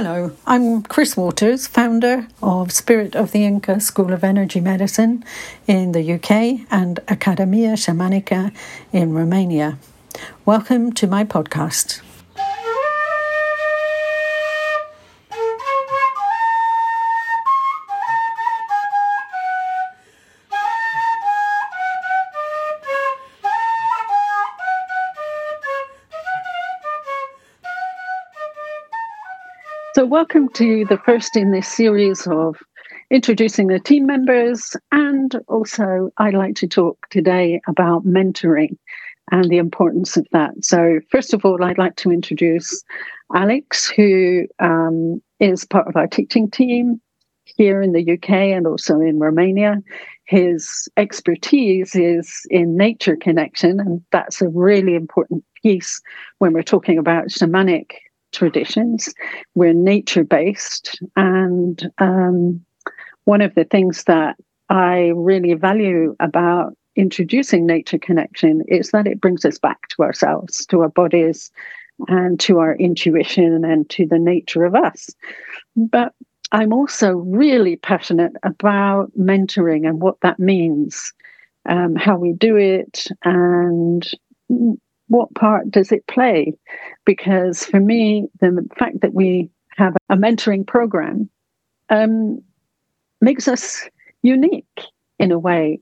Hello, I'm Chris Waters, founder of Spirit of the Inca School of Energy Medicine in the UK and Academia Shamanica in Romania. Welcome to my podcast. Welcome to the first in this series of introducing the team members. And also, I'd like to talk today about mentoring and the importance of that. So, first of all, I'd like to introduce Alex, who um, is part of our teaching team here in the UK and also in Romania. His expertise is in nature connection, and that's a really important piece when we're talking about shamanic traditions. We're nature based. And um, one of the things that I really value about introducing nature connection is that it brings us back to ourselves, to our bodies, and to our intuition and to the nature of us. But I'm also really passionate about mentoring and what that means, um, how we do it, and what part does it play? Because for me, the fact that we have a mentoring program um, makes us unique in a way.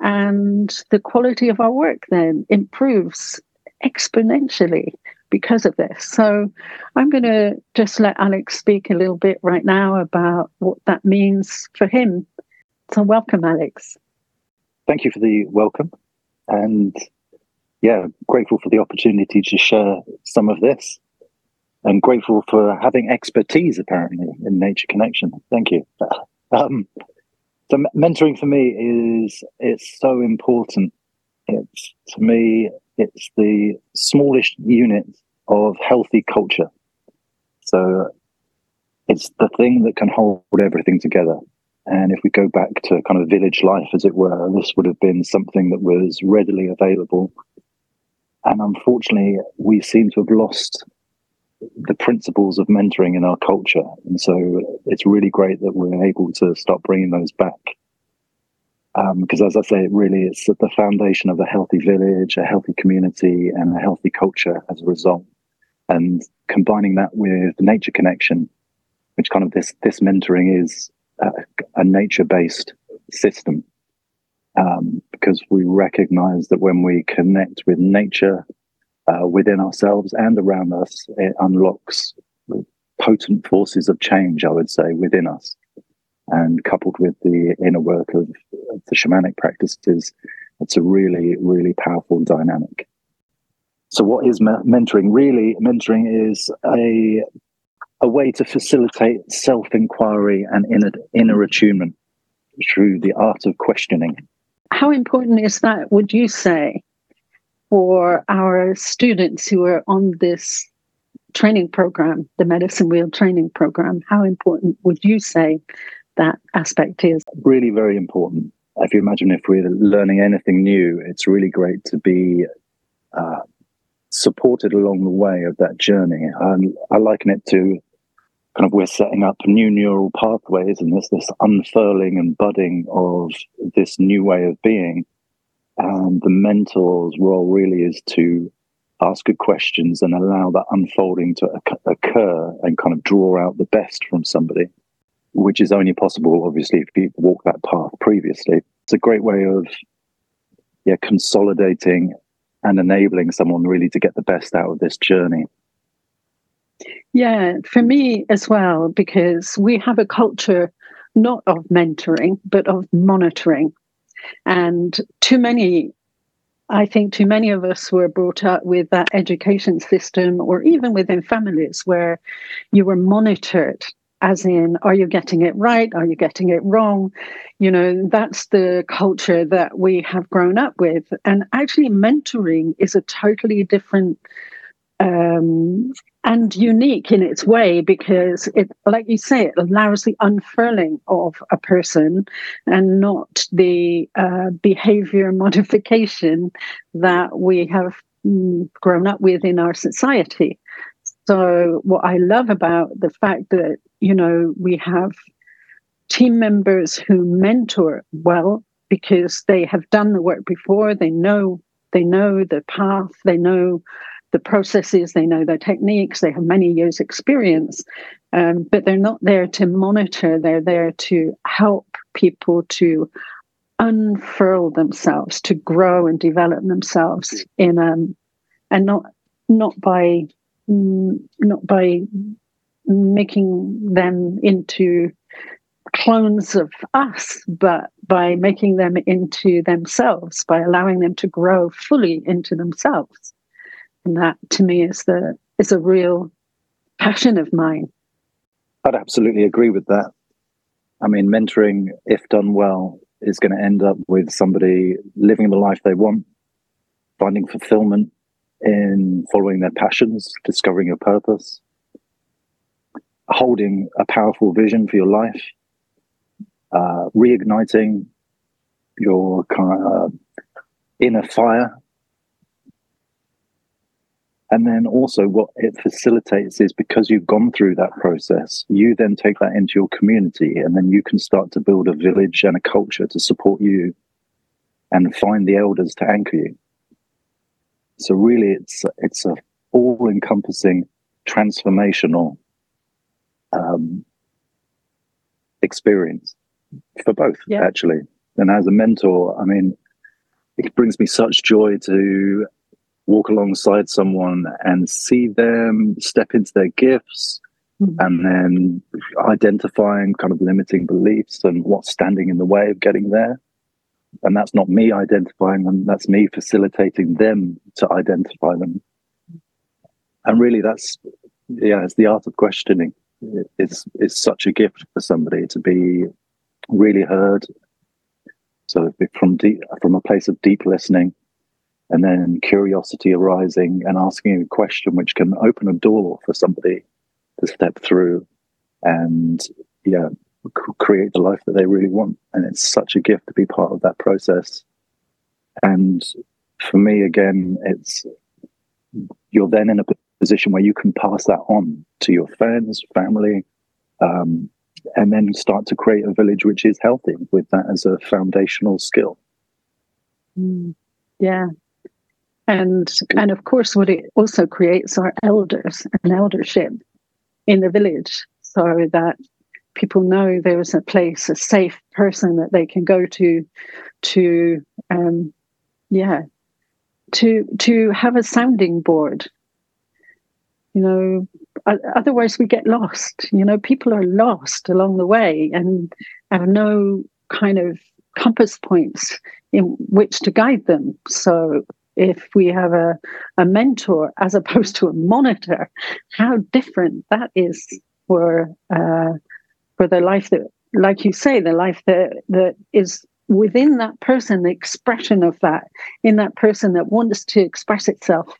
And the quality of our work then improves exponentially because of this. So I'm going to just let Alex speak a little bit right now about what that means for him. So, welcome, Alex. Thank you for the welcome. And yeah, grateful for the opportunity to share some of this and grateful for having expertise apparently in nature connection. Thank you. Um, so mentoring for me is it's so important. It's to me, it's the smallest unit of healthy culture. So it's the thing that can hold everything together. And if we go back to kind of village life, as it were, this would have been something that was readily available and unfortunately, we seem to have lost the principles of mentoring in our culture. And so it's really great that we're able to start bringing those back. Because um, as I say, it really, it's the foundation of a healthy village, a healthy community, and a healthy culture as a result. And combining that with nature connection, which kind of this this mentoring is a, a nature based system um, because we recognize that when we connect with nature uh, within ourselves and around us, it unlocks potent forces of change, I would say, within us. And coupled with the inner work of, of the shamanic practices, it's a really, really powerful dynamic. So, what is mentoring? Really, mentoring is a a way to facilitate self inquiry and inner, inner attunement through the art of questioning. How important is that, would you say, for our students who are on this training program, the Medicine Wheel training program? How important would you say that aspect is? Really, very important. If you imagine if we're learning anything new, it's really great to be uh, supported along the way of that journey. I liken it to kind of we're setting up new neural pathways and there's this unfurling and budding of this new way of being. And the mentor's role really is to ask good questions and allow that unfolding to occur and kind of draw out the best from somebody, which is only possible, obviously, if you walk that path previously. It's a great way of yeah, consolidating and enabling someone really to get the best out of this journey. Yeah, for me as well, because we have a culture not of mentoring, but of monitoring. And too many, I think too many of us were brought up with that education system or even within families where you were monitored as in are you getting it right? Are you getting it wrong? You know that's the culture that we have grown up with. And actually mentoring is a totally different um, and unique in its way because it, like you say, it allows the unfurling of a person and not the uh, behavior modification that we have mm, grown up with in our society. So, what I love about the fact that, you know, we have team members who mentor well because they have done the work before, they know they know the path, they know the processes, they know their techniques, they have many years' experience, um, but they're not there to monitor, they're there to help people to unfurl themselves, to grow and develop themselves in um and not not by mm, not by making them into clones of us, but by making them into themselves, by allowing them to grow fully into themselves. And that to me is the is a real passion of mine. I'd absolutely agree with that. I mean, mentoring, if done well, is going to end up with somebody living the life they want, finding fulfillment in following their passions, discovering your purpose, holding a powerful vision for your life, uh, reigniting your kind of inner fire. And then also, what it facilitates is because you've gone through that process, you then take that into your community, and then you can start to build a village and a culture to support you and find the elders to anchor you. So, really, it's, it's a all encompassing transformational um, experience for both yeah. actually. And as a mentor, I mean, it brings me such joy to walk alongside someone and see them step into their gifts mm-hmm. and then identifying kind of limiting beliefs and what's standing in the way of getting there. And that's not me identifying them, that's me facilitating them to identify them. And really, that's, yeah, it's the art of questioning. It's, it's such a gift for somebody to be really heard. So from deep, from a place of deep listening, and then curiosity arising and asking a question which can open a door for somebody to step through and yeah create the life that they really want and it's such a gift to be part of that process and for me again it's you're then in a position where you can pass that on to your friends family um, and then start to create a village which is healthy with that as a foundational skill. Mm, yeah. And and of course what it also creates are elders and eldership in the village so that people know there is a place, a safe person that they can go to to um yeah to to have a sounding board. You know otherwise we get lost. You know people are lost along the way and have no kind of compass points in which to guide them. So if we have a, a mentor as opposed to a monitor how different that is for uh, for the life that like you say the life that that is within that person the expression of that in that person that wants to express itself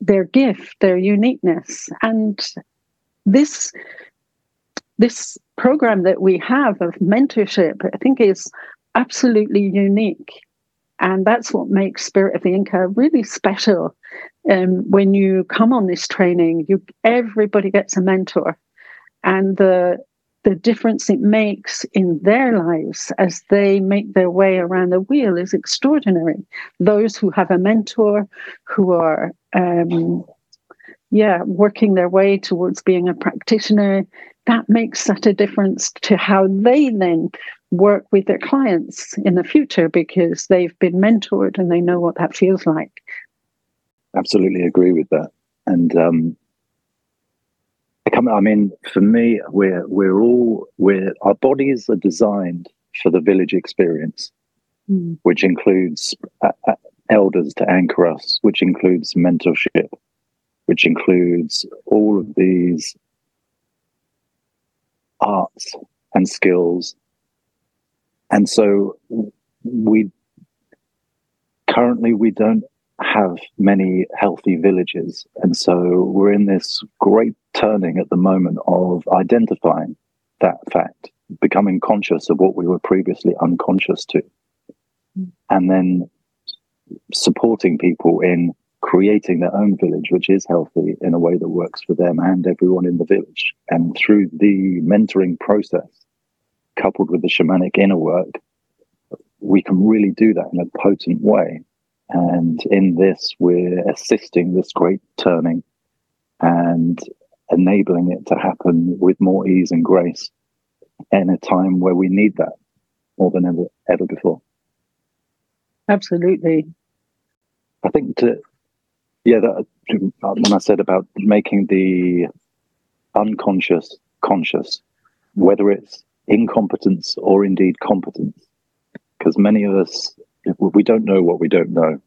their gift, their uniqueness. And this this program that we have of mentorship, I think, is absolutely unique. And that's what makes Spirit of the Inca really special. Um, when you come on this training, you everybody gets a mentor, and the the difference it makes in their lives as they make their way around the wheel is extraordinary. Those who have a mentor, who are, um, yeah, working their way towards being a practitioner, that makes such a difference to how they then work with their clients in the future because they've been mentored and they know what that feels like. Absolutely agree with that. And um, I mean, for me, we're we're all we're our bodies are designed for the village experience, mm. which includes uh, uh, elders to anchor us, which includes mentorship, which includes all of these arts and skills, and so we currently we don't have many healthy villages. And so we're in this great turning at the moment of identifying that fact, becoming conscious of what we were previously unconscious to, and then supporting people in creating their own village, which is healthy in a way that works for them and everyone in the village. And through the mentoring process, coupled with the shamanic inner work, we can really do that in a potent way. And in this, we're assisting this great turning and enabling it to happen with more ease and grace in a time where we need that more than ever ever before. Absolutely. I think to yeah, that, when I said about making the unconscious conscious, whether it's incompetence or indeed competence, because many of us we don't know what we don't know,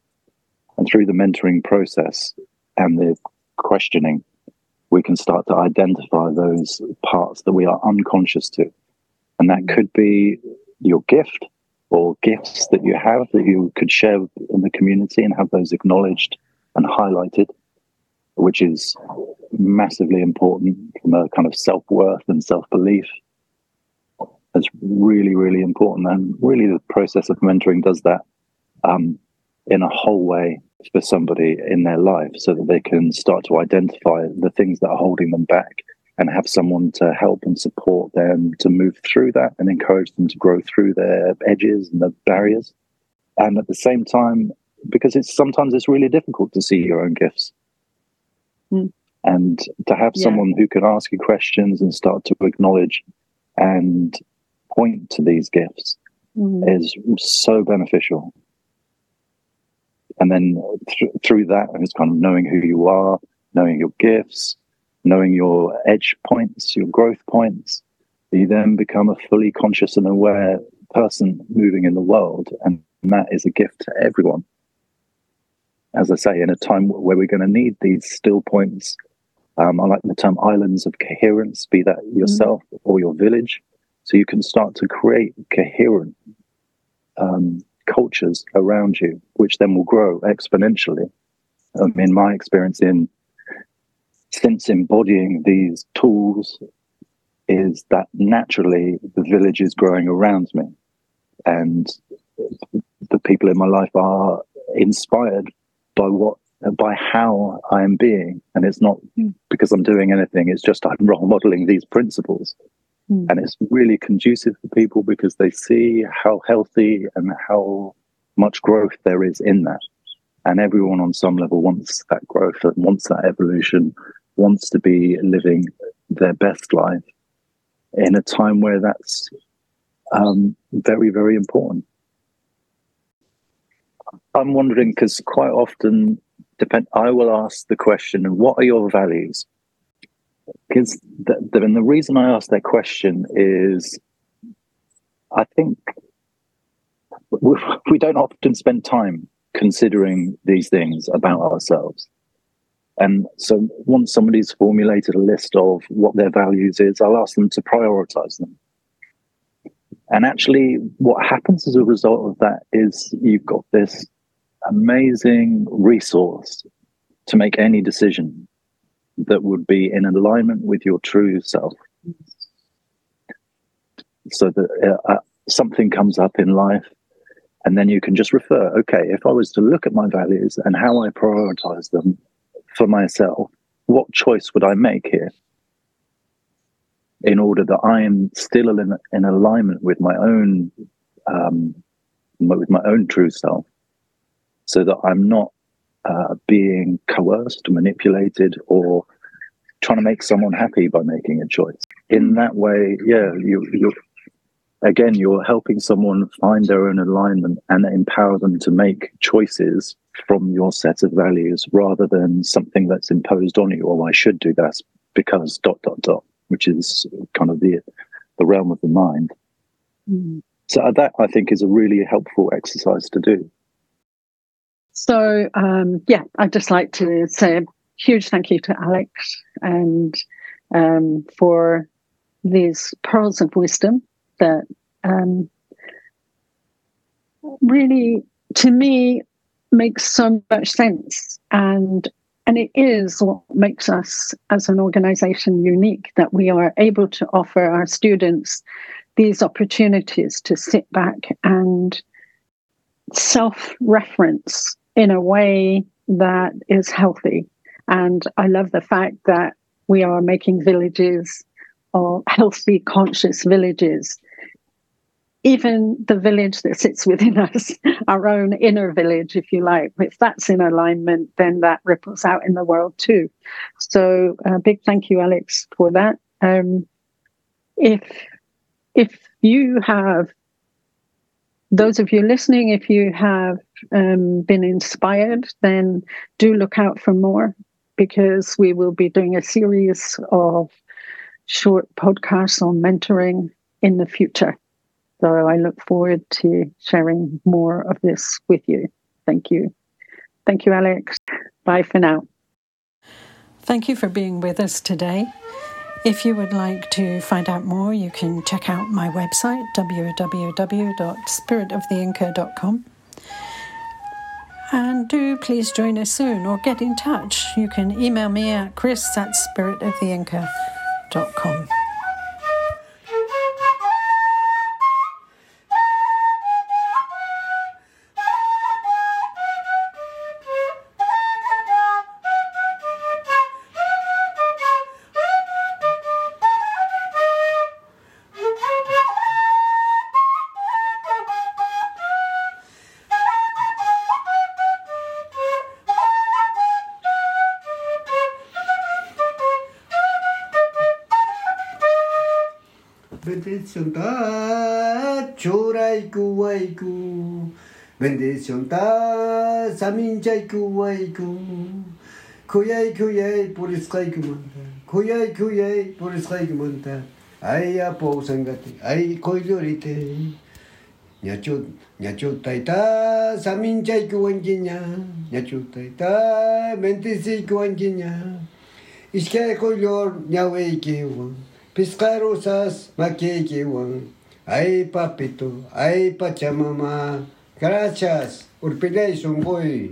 and through the mentoring process and the questioning, we can start to identify those parts that we are unconscious to. And that could be your gift or gifts that you have that you could share in the community and have those acknowledged and highlighted, which is massively important from a kind of self worth and self belief. It's really, really important. And really, the process of mentoring does that um, in a whole way for somebody in their life so that they can start to identify the things that are holding them back and have someone to help and support them to move through that and encourage them to grow through their edges and the barriers. And at the same time, because it's sometimes it's really difficult to see your own gifts. Mm. And to have yeah. someone who can ask you questions and start to acknowledge and point to these gifts mm. is so beneficial and then th- through that it's kind of knowing who you are knowing your gifts knowing your edge points your growth points you then become a fully conscious and aware person moving in the world and that is a gift to everyone as i say in a time where we're going to need these still points um, i like the term islands of coherence be that yourself mm. or your village so you can start to create coherent um, cultures around you, which then will grow exponentially. Um, in my experience, in since embodying these tools, is that naturally the village is growing around me, and the people in my life are inspired by what by how I am being, and it's not hmm. because I'm doing anything. It's just I'm role modeling these principles. Mm. And it's really conducive for people because they see how healthy and how much growth there is in that. And everyone on some level wants that growth and wants that evolution, wants to be living their best life in a time where that's um, very, very important. I'm wondering because quite often, depend. I will ask the question, "What are your values?" Because the, the, and the reason I ask that question is, I think we, we don't often spend time considering these things about ourselves. And so once somebody's formulated a list of what their values is, I'll ask them to prioritize them. And actually, what happens as a result of that is you've got this amazing resource to make any decision that would be in alignment with your true self. So that uh, uh, something comes up in life, and then you can just refer, okay, if I was to look at my values and how I prioritize them for myself, what choice would I make here? In order that I am still in, in alignment with my own um, with my own true self, so that I'm not uh, being coerced, manipulated, or trying to make someone happy by making a choice. In mm. that way, yeah, you, you're again, you're helping someone find their own alignment and empower them to make choices from your set of values rather than something that's imposed on you. Oh, I should do that because dot dot dot, which is kind of the the realm of the mind. Mm. So that I think is a really helpful exercise to do. So, um, yeah, I'd just like to say a huge thank you to Alex and um, for these pearls of wisdom that um, really, to me, makes so much sense. And and it is what makes us as an organization unique that we are able to offer our students these opportunities to sit back and self reference in a way that is healthy. And I love the fact that we are making villages or healthy, conscious villages. Even the village that sits within us, our own inner village, if you like, if that's in alignment, then that ripples out in the world too. So, a uh, big thank you, Alex, for that. Um, if if you have those of you listening, if you have um, been inspired, then do look out for more because we will be doing a series of short podcasts on mentoring in the future. So I look forward to sharing more of this with you. Thank you. Thank you, Alex. Bye for now. Thank you for being with us today. If you would like to find out more, you can check out my website, www.spiritoftheinca.com. And do please join us soon or get in touch. You can email me at chris at spiritoftheinca.com. bendicionta choraiku waiku bendicionta saminchaiku waiku kuyai kuyai puriskaiku manta kuyai kuyai puriskaiku manta ay apo sangate ay koyorite ñachu ñachu taita saminchaiku wankiña ñachu taita mentisiku wankiña ishkay koyor ñaweykiwan Piscarusas maquiquiwan. Ay papito, ay pachamama. Gracias. Urpilay sunggoy.